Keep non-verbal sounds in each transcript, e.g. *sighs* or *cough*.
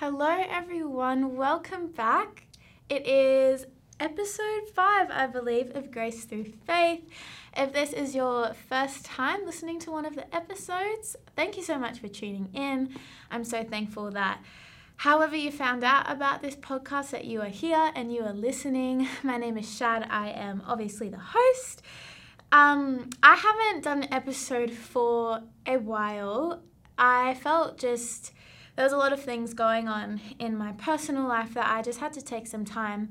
Hello, everyone. Welcome back. It is episode five, I believe, of Grace Through Faith. If this is your first time listening to one of the episodes, thank you so much for tuning in. I'm so thankful that however you found out about this podcast that you are here and you are listening. *laughs* My name is Shad. I am obviously the host. Um, I haven't done an episode for a while. I felt just there was a lot of things going on in my personal life that I just had to take some time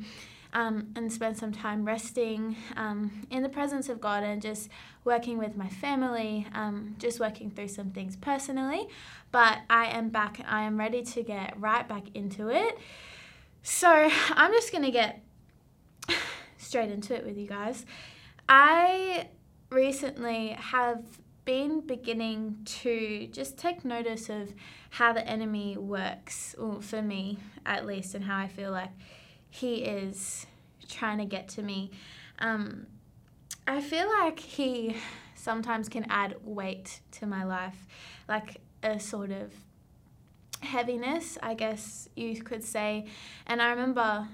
um, and spend some time resting um, in the presence of God and just working with my family, um, just working through some things personally. But I am back. I am ready to get right back into it. So I'm just going to get *sighs* straight into it with you guys. I recently have been beginning to just take notice of how the enemy works, or for me at least, and how I feel like he is trying to get to me. Um, I feel like he sometimes can add weight to my life, like a sort of heaviness, I guess you could say. And I remember,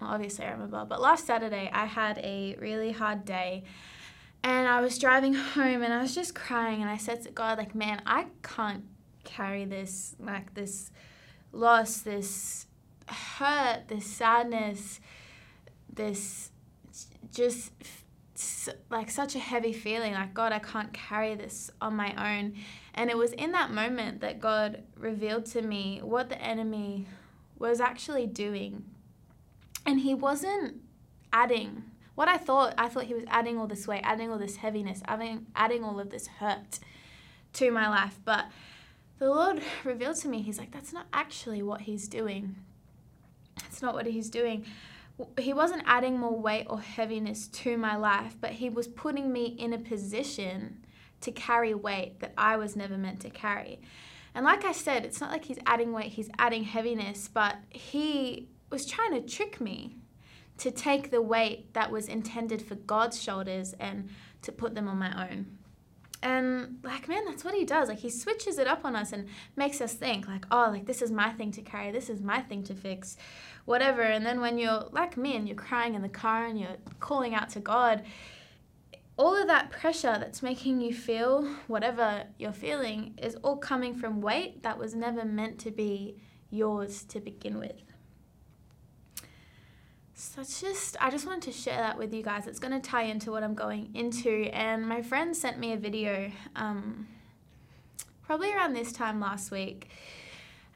obviously, I remember, but last Saturday I had a really hard day. And I was driving *laughs* home and I was just crying and I said to God, like, man, I can't carry this, like, this loss, this hurt, this sadness, this just like such a heavy feeling like god i can't carry this on my own. And it was in that moment that god revealed to me what the enemy was actually doing. And he wasn't adding what I thought, I thought he was adding all this weight, adding all this heaviness, adding, adding all of this hurt to my life. But the Lord *laughs* revealed to me, He's like, that's not actually what He's doing. That's not what He's doing. He wasn't adding more weight or heaviness to my life, but He was putting me in a position to carry weight that I was never meant to carry. And like I said, it's not like He's adding weight, He's adding heaviness, but He was trying to trick me to take the weight that was intended for God's shoulders and to put them on my own. And like, man, that's what he does. Like, he switches it up on us and makes us think, like, oh, like, this is my thing to carry, this is my thing to fix, whatever. And then when you're like me and you're crying in the car and you're calling out to God, all of that pressure that's making you feel whatever you're feeling is all coming from weight that was never meant to be yours to begin with. So it's just, I just wanted to share that with you guys. It's going to tie into what I'm going into. And my friend sent me a video um, probably around this time last week.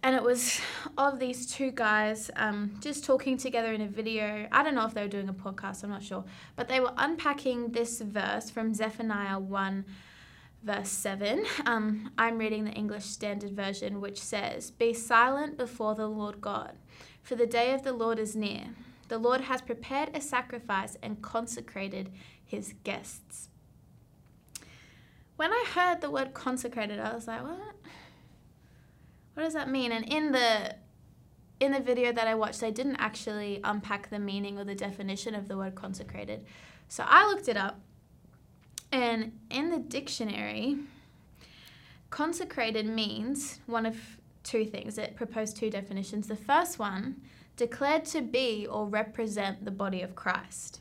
And it was of these two guys um, just talking together in a video. I don't know if they were doing a podcast, I'm not sure. But they were unpacking this verse from Zephaniah 1, verse 7. Um, I'm reading the English Standard Version, which says, Be silent before the Lord God, for the day of the Lord is near. The Lord has prepared a sacrifice and consecrated his guests. When I heard the word consecrated, I was like, what? What does that mean? And in the in the video that I watched, they didn't actually unpack the meaning or the definition of the word consecrated. So I looked it up, and in the dictionary, consecrated means one of two things. It proposed two definitions. The first one declared to be or represent the body of Christ.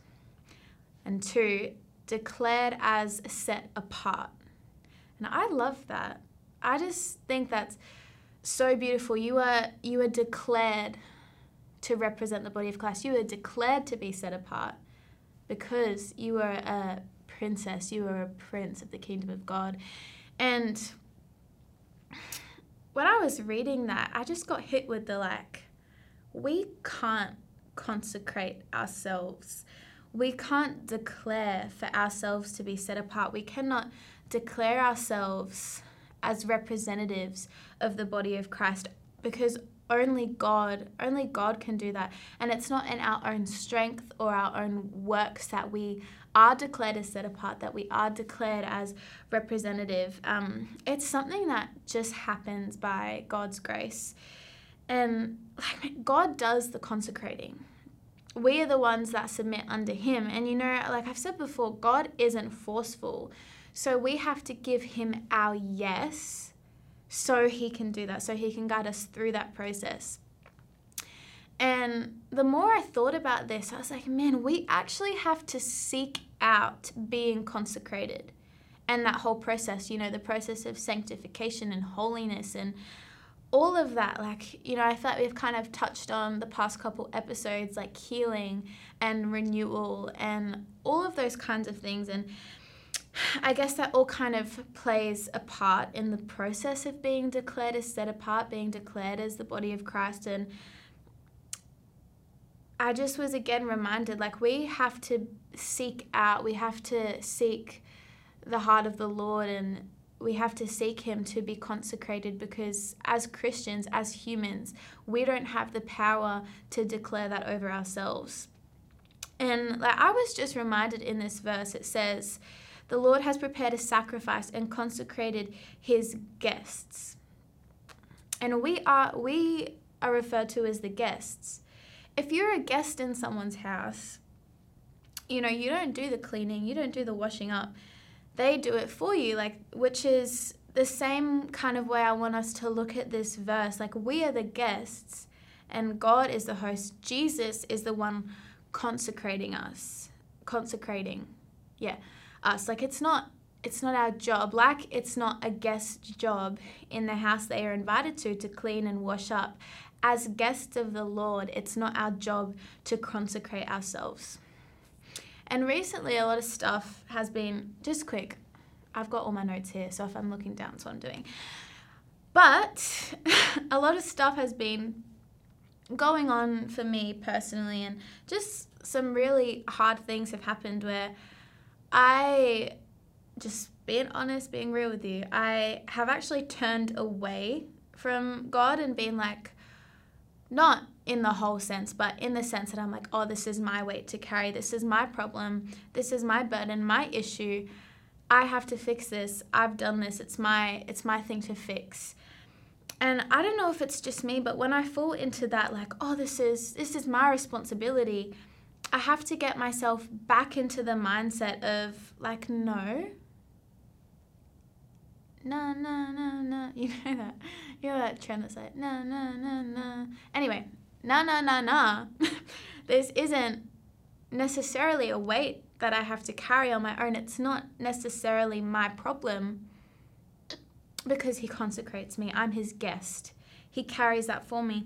And two, declared as set apart. And I love that. I just think that's so beautiful. You are you are declared to represent the body of Christ. You are declared to be set apart because you are a princess, you are a prince of the kingdom of God. And when I was reading that, I just got hit with the like we can't consecrate ourselves. We can't declare for ourselves to be set apart. We cannot declare ourselves as representatives of the body of Christ because only God, only God can do that. And it's not in our own strength or our own works that we are declared as set apart, that we are declared as representative. Um, it's something that just happens by God's grace. And like God does the consecrating. We are the ones that submit under Him. And you know, like I've said before, God isn't forceful. So we have to give Him our yes so He can do that, so He can guide us through that process. And the more I thought about this, I was like, man, we actually have to seek out being consecrated and that whole process, you know, the process of sanctification and holiness and all of that. Like, you know, I feel like we've kind of touched on the past couple episodes, like healing and renewal and all of those kinds of things. And I guess that all kind of plays a part in the process of being declared as set apart, being declared as the body of Christ. And I just was again reminded like we have to seek out, we have to seek the heart of the Lord and we have to seek him to be consecrated because as Christians, as humans, we don't have the power to declare that over ourselves. And like I was just reminded in this verse it says, "The Lord has prepared a sacrifice and consecrated his guests." And we are we are referred to as the guests. If you're a guest in someone's house, you know, you don't do the cleaning, you don't do the washing up. They do it for you like which is the same kind of way I want us to look at this verse. Like we are the guests and God is the host. Jesus is the one consecrating us consecrating. Yeah us like it's not it's not our job like it's not a guest job in the house they are invited to to clean and wash up as guests of the Lord it's not our job to consecrate ourselves and recently, a lot of stuff has been just quick. I've got all my notes here, so if I'm looking down, that's what I'm doing. But *laughs* a lot of stuff has been going on for me personally, and just some really hard things have happened where I, just being honest, being real with you, I have actually turned away from God and been like, not in the whole sense, but in the sense that I'm like, oh, this is my weight to carry. This is my problem. This is my burden, my issue. I have to fix this. I've done this. It's my it's my thing to fix. And I don't know if it's just me, but when I fall into that like, oh, this is this is my responsibility, I have to get myself back into the mindset of like, no. No, no, no, no. *laughs* You know that. You know that trend that's like, no, no, no, no. Anyway, no, no, no, no. *laughs* this isn't necessarily a weight that I have to carry on my own. It's not necessarily my problem because he consecrates me. I'm his guest. He carries that for me.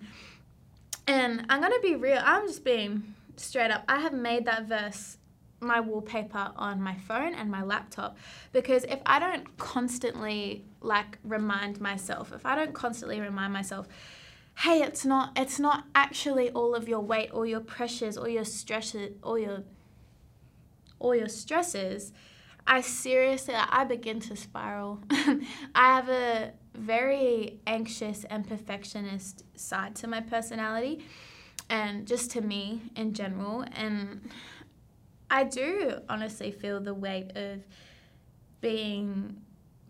And I'm going to be real. I'm just being straight up. I have made that verse my wallpaper on my phone and my laptop because if I don't constantly like remind myself, if I don't constantly remind myself hey, it's not it's not actually all of your weight or your pressures or your stresses or your all your stresses. I seriously I begin to spiral. *laughs* I have a very anxious and perfectionist side to my personality and just to me in general and I do honestly feel the weight of being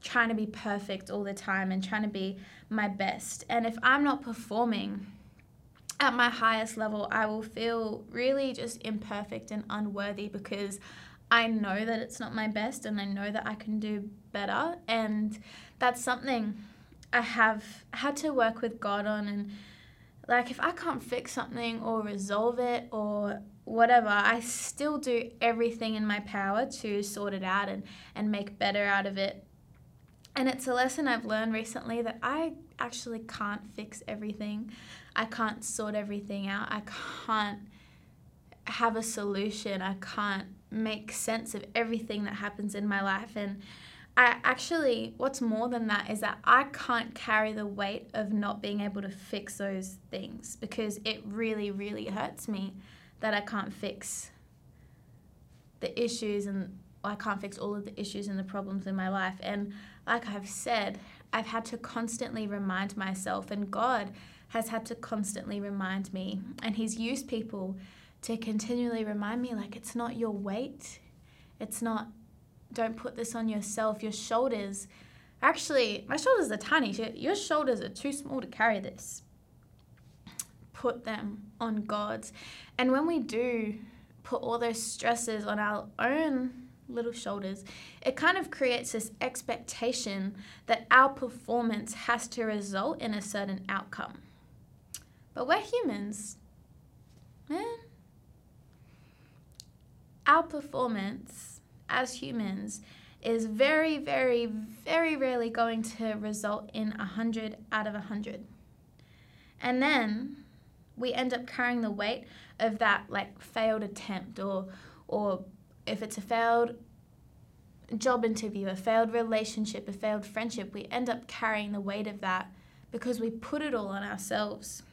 trying to be perfect all the time and trying to be my best. And if I'm not performing at my highest level, I will feel really just imperfect and unworthy because I know that it's not my best and I know that I can do better. And that's something I have had to work with God on. And like, if I can't fix something or resolve it or whatever, I still do everything in my power to sort it out and, and make better out of it and it's a lesson I've learned recently that I actually can't fix everything. I can't sort everything out. I can't have a solution. I can't make sense of everything that happens in my life. And I actually, what's more than that is that I can't carry the weight of not being able to fix those things because it really, really hurts me that I can't fix the issues and I can't fix all of the issues and the problems in my life. And like I've said, I've had to constantly remind myself, and God has had to constantly remind me. And He's used people to continually remind me, like, it's not your weight. It's not, don't put this on yourself. Your shoulders, actually, my shoulders are tiny. Your shoulders are too small to carry this. Put them on God's. And when we do put all those stresses on our own little shoulders, it kind of creates this expectation that our performance has to result in a certain outcome. But we're humans, man. Our performance as humans is very, very, very rarely going to result in a 100 out of a 100. And then we end up carrying the weight of that like failed attempt or or if it's a failed job interview, a failed relationship, a failed friendship, we end up carrying the weight of that because we put it all on ourselves.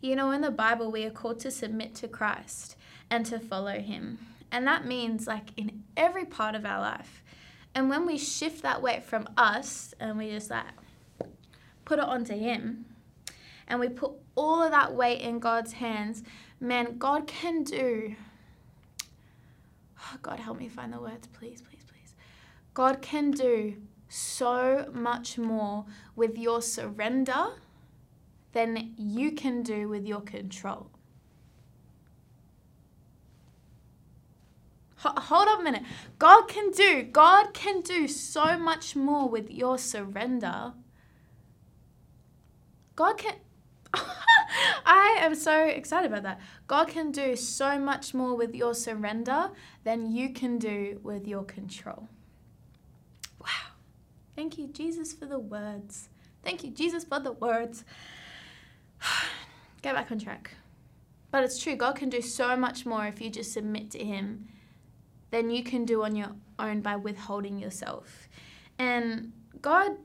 You know, in the Bible, we are called to submit to Christ and to follow Him. And that means, like, in every part of our life. And when we shift that weight from us and we just like put it onto Him and we put all of that weight in God's hands, man, God can do Oh, God, help me find the words, please, please, please. God can do so much more with your surrender than you can do with your control. Hold up a minute. God can do, God can do so much more with your surrender. God can, *laughs* I am so excited about that. God can do so much more with your surrender than you can do with your control. Wow. Thank you, Jesus, for the words. Thank you, Jesus, for the words. *sighs* Get back on track. But it's true, God can do so much more if you just submit to Him than you can do on your own by withholding yourself. And God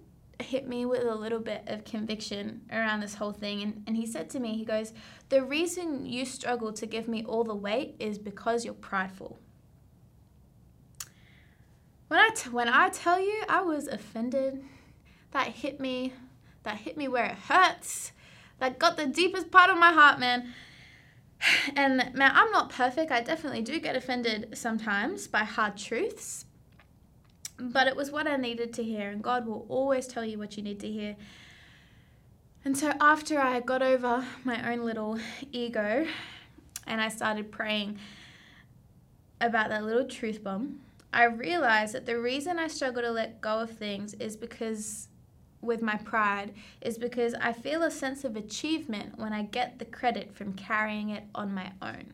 hit me with a little bit of conviction around this whole thing. And, and he said to me, he goes, The reason you struggle to give me all the weight is because you're prideful. When I, t- when I tell you I was offended, that hit me, that hit me where it hurts, that got the deepest part of my heart, man. And now I'm not perfect. I definitely do get offended sometimes by hard truths but it was what I needed to hear, and God will always tell you what you need to hear. And so, after I got over my own little ego and I started praying about that little truth bomb, I realized that the reason I struggle to let go of things is because, with my pride, is because I feel a sense of achievement when I get the credit from carrying it on my own.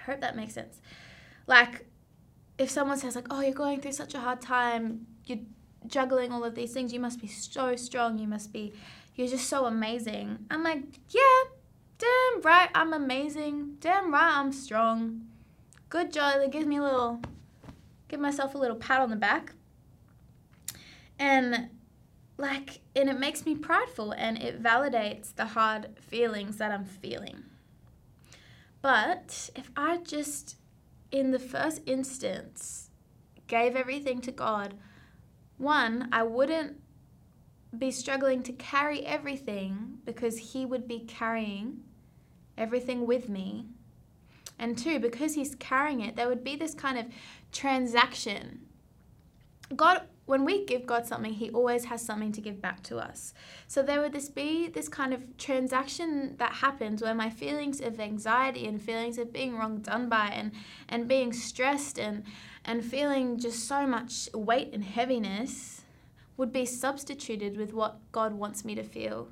I hope that makes sense. Like, if someone says like, "Oh, you're going through such a hard time, you're juggling all of these things, you must be so strong, you must be you're just so amazing." I'm like, "Yeah, damn right, I'm amazing. Damn right, I'm strong. Good job." It gives me a little give myself a little pat on the back. And like and it makes me prideful and it validates the hard feelings that I'm feeling. But if I just in the first instance, gave everything to God, one, I wouldn't be struggling to carry everything because He would be carrying everything with me. And two, because He's carrying it, there would be this kind of transaction. God when we give God something, He always has something to give back to us. So there would this be this kind of transaction that happens where my feelings of anxiety and feelings of being wrong done by and, and being stressed and, and feeling just so much weight and heaviness would be substituted with what God wants me to feel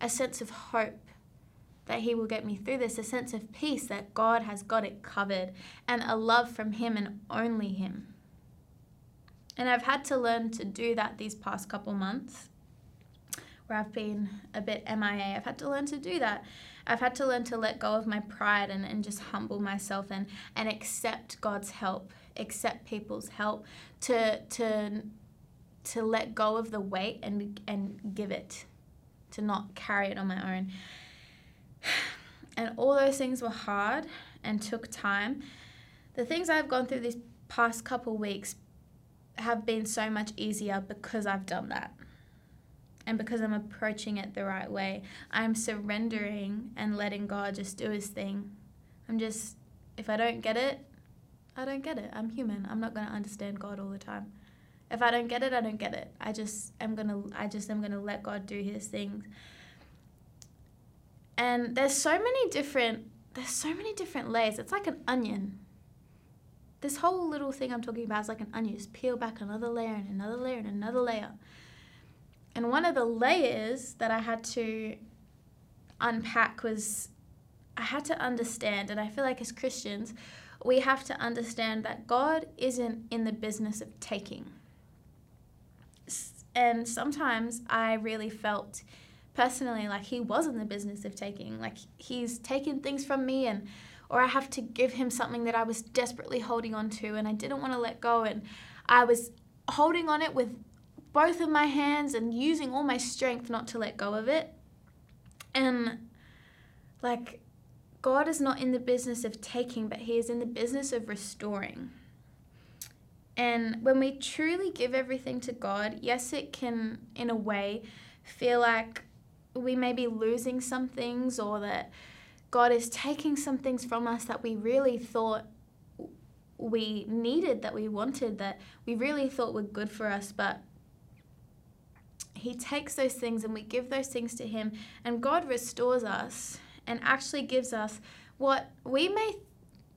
a sense of hope that He will get me through this, a sense of peace that God has got it covered, and a love from Him and only Him. And I've had to learn to do that these past couple months where I've been a bit MIA. I've had to learn to do that. I've had to learn to let go of my pride and, and just humble myself and, and accept God's help, accept people's help, to, to, to let go of the weight and, and give it, to not carry it on my own. *sighs* And all those things were hard and took time. The things I've gone through these past couple weeks have been so much easier because I've done that. And because I'm approaching it the right way, I'm surrendering and letting God just do his thing. I'm just, if I don't get it, I don't get it. I'm human. I'm not going to understand God all the time. If I don't get it, I don't get it. I just am going to I just am going to let God do his things. And there's so many different there's so many different layers. It's like an onion. This whole little thing I'm talking about is like an onion. Just peel back another layer and another layer and another layer. And one of the layers that I had to unpack was I had to understand, and I feel like as Christians, we have to understand that God isn't in the business of taking. And sometimes I really felt personally like He was in the business of taking. Like He's taken things from me, and or I have to give Him something that I was desperately holding on to, and I didn't want to let go, and I was holding on it with both of my hands and using all my strength not to let go of it. And like God is not in the business of taking, but He is in the business of restoring. And when we truly give everything to God, yes, it can, in a way, feel like we may be losing some things or that God is taking some things from us that we really thought we needed, that we wanted, that we really thought were good for us. But He takes those things and we give those things to Him, and God restores us and actually gives us what we may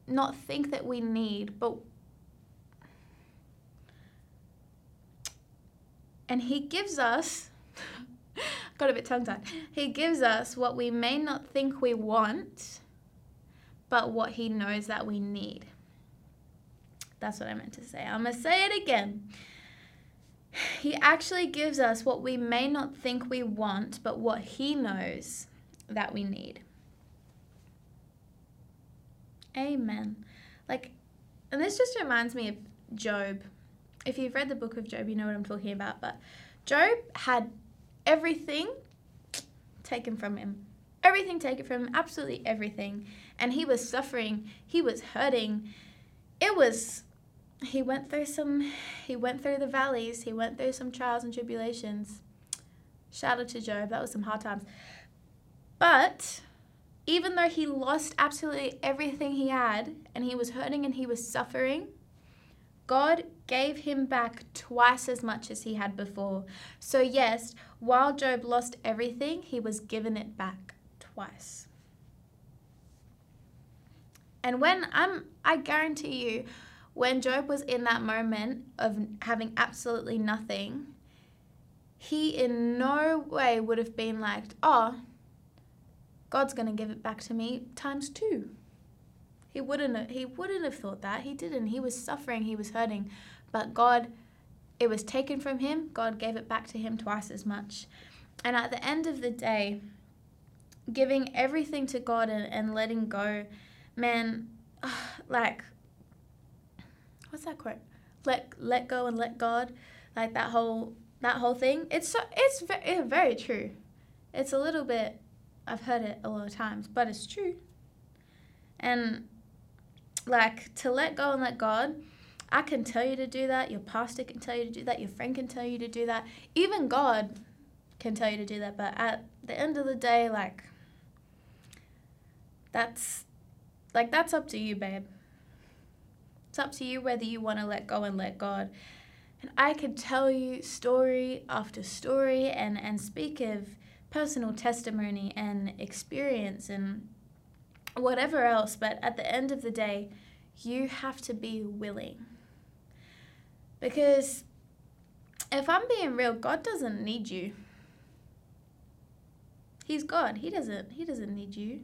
not think that we need, but and he gives us *laughs* got a bit tongue tied. He gives us what we may not think we want, but what he knows that we need. That's what I meant to say. I'm going to say it again. He actually gives us what we may not think we want, but what he knows that we need. Amen. Like, and this just reminds me of Job. If you've read the book of Job, you know what I'm talking about. But Job had everything taken from him. Everything taken from him, absolutely everything. And he was suffering, he was hurting. It was he went through some he went through the valleys, he went through some trials and tribulations. Shout out to Job, that was some hard times. But even though he lost absolutely everything he had and he was hurting and he was suffering, God gave him back twice as much as he had before. So, yes, while Job lost everything, he was given it back twice. And when I'm, I guarantee you, when Job was in that moment of having absolutely nothing, he in no way would have been like, oh, God's going to give it back to me times two. He wouldn't have, he wouldn't have thought that. He didn't. He was suffering, he was hurting, but God it was taken from him. God gave it back to him twice as much. And at the end of the day, giving everything to God and, and letting go, man, *sighs* like what's that quote? Let let go and let God, like that whole that whole thing. It's so it's very, it's very true. It's a little bit I've heard it a lot of times, but it's true. And like to let go and let God, I can tell you to do that. Your pastor can tell you to do that. Your friend can tell you to do that. Even God can tell you to do that. But at the end of the day, like, that's like that's up to you, babe. It's up to you whether you want to let go and let God. And I could tell you story after story and, and speak of personal testimony and experience and whatever else, but at the end of the day, you have to be willing. Because if I'm being real, God doesn't need you. He's God. He doesn't he doesn't need you.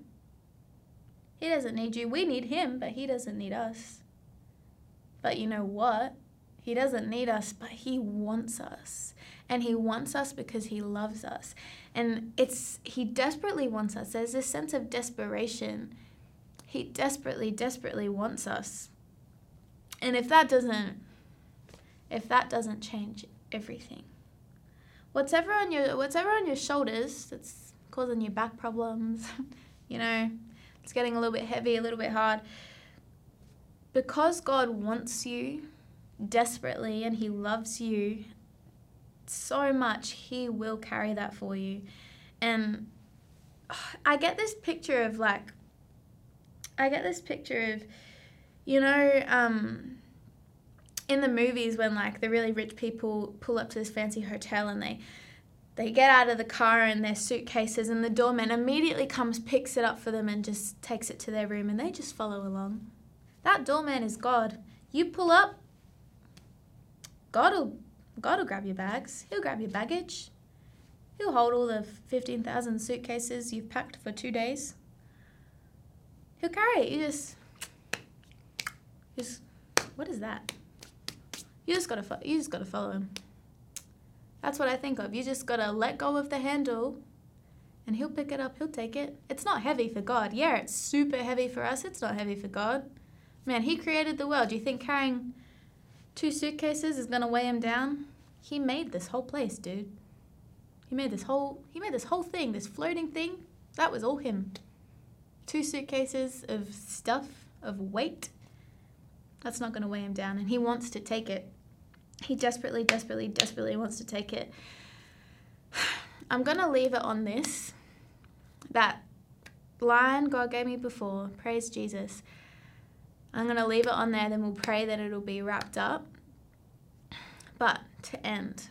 He doesn't need you. We need him, but he doesn't need us. But you know what? He doesn't need us, but he wants us. And he wants us because he loves us. And it's he desperately wants us. There's this sense of desperation. He desperately, desperately wants us. And if that doesn't if that doesn't change everything. Whatever on your whatever on your shoulders that's causing you back problems, *laughs* you know, it's getting a little bit heavy, a little bit hard. Because God wants you desperately and he loves you so much, He will carry that for you. And *sighs* I get this picture of like, I get this picture of, you know, um, in the movies when like the really rich people pull up to this fancy hotel and they they get out of the car in their suitcases and the doorman immediately comes picks it up for them and just takes it to their room and they just follow along that doorman is god You pull up, God will, God will grab your bags. He'll grab your baggage. He'll hold all the 15,000 suitcases you've packed for two days. He'll carry it. You just, just, what is that? You just gotta, you just gotta follow him. That's what I think of. You just gotta let go of the handle and he'll pick it up, he'll take it. It's not heavy for God. Yeah, it's super heavy for us. It's not heavy for God. Man, he created the world. Do you think carrying two suitcases is to weigh him down? He made this whole place, dude. He made this whole he made this whole thing, this floating thing. That was all him. Two suitcases of stuff, of weight. That's not going to weigh him down and he wants to take it. He desperately, desperately, desperately wants to take it. *sighs* I'm going to leave it on this that line God gave me before, praise Jesus. I'm going to leave it on there, then we'll pray that it'll be wrapped up. But to end,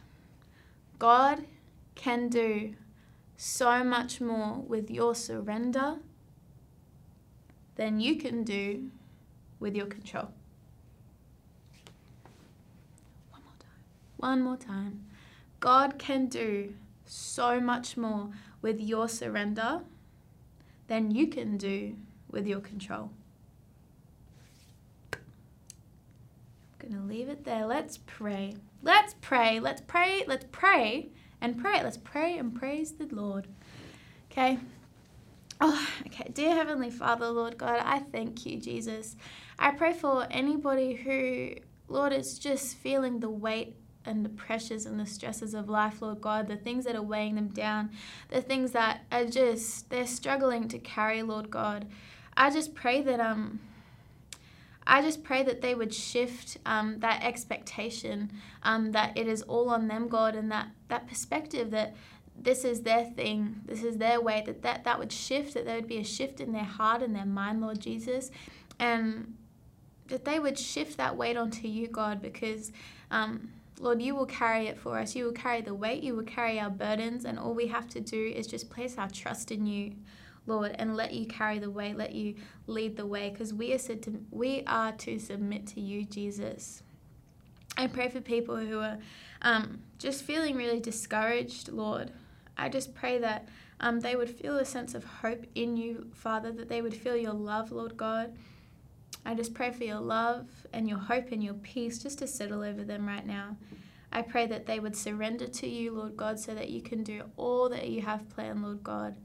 God can do so much more with your surrender than you can do with your control. One more time. One more time. God can do so much more with your surrender than you can do with your control. I'm going to leave it there. Let's pray. Let's pray. Let's pray. Let's pray and pray. Let's pray and praise the Lord. Okay. Oh, okay. Dear Heavenly Father, Lord God, I thank you, Jesus. I pray for anybody who, Lord, is just feeling the weight and the pressures and the stresses of life, Lord God, the things that are weighing them down, the things that are just they're struggling to carry, Lord God. I just pray that um I just pray that they would shift um, that expectation um, that it is all on them, God, and that that perspective that this is their thing, this is their way, that that, that would shift, that there would be a shift in their heart and their mind, Lord Jesus, and that they would shift that weight onto you, God, because um, Lord, you will carry it for us. You will carry the weight, you will carry our burdens, and all we have to do is just place our trust in you, Lord, and let you carry the way, let you lead the way, because we are to we are to submit to you, Jesus. I pray for people who are um, just feeling really discouraged, Lord. I just pray that um, they would feel a sense of hope in you, Father, that they would feel your love, Lord God I just pray for your love and your hope and your peace just to settle over them right now. I pray that they would surrender to you, Lord God, so that you can do all that you have planned, Lord God.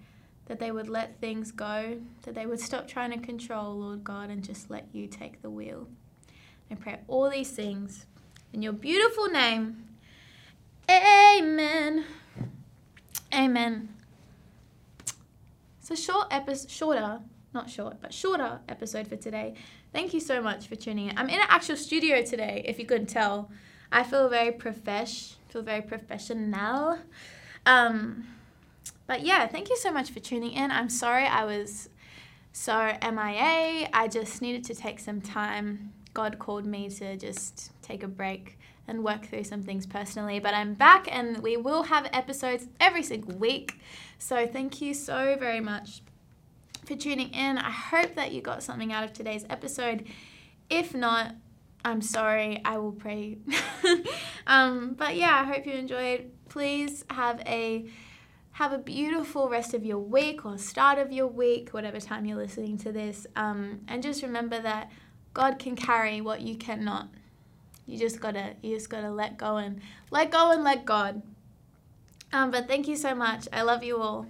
That they would let things go, that they would stop trying to control, Lord God, and just let you take the wheel. I pray all these things in your beautiful name. Amen. Amen. It's a short episode, shorter, not short, but shorter episode for today. Thank you so much for tuning in. I'm in an actual studio today, if you couldn't tell. I feel very profesh, feel very professional. Um, but yeah, thank you so much for tuning in. I'm sorry I was so MIA. I just needed to take some time. God called me to just take a break and work through some things personally. But I'm back and we will have episodes every single week. So thank you so very much for tuning in. I hope that you got something out of today's episode. If not, I'm sorry. I will pray. *laughs* um, but yeah, I hope you enjoyed. Please have a have a beautiful rest of your week or start of your week, whatever time you're listening to this. Um, and just remember that God can carry what you cannot. You just gotta you just gotta let go and let go and let God. Um, but thank you so much. I love you all.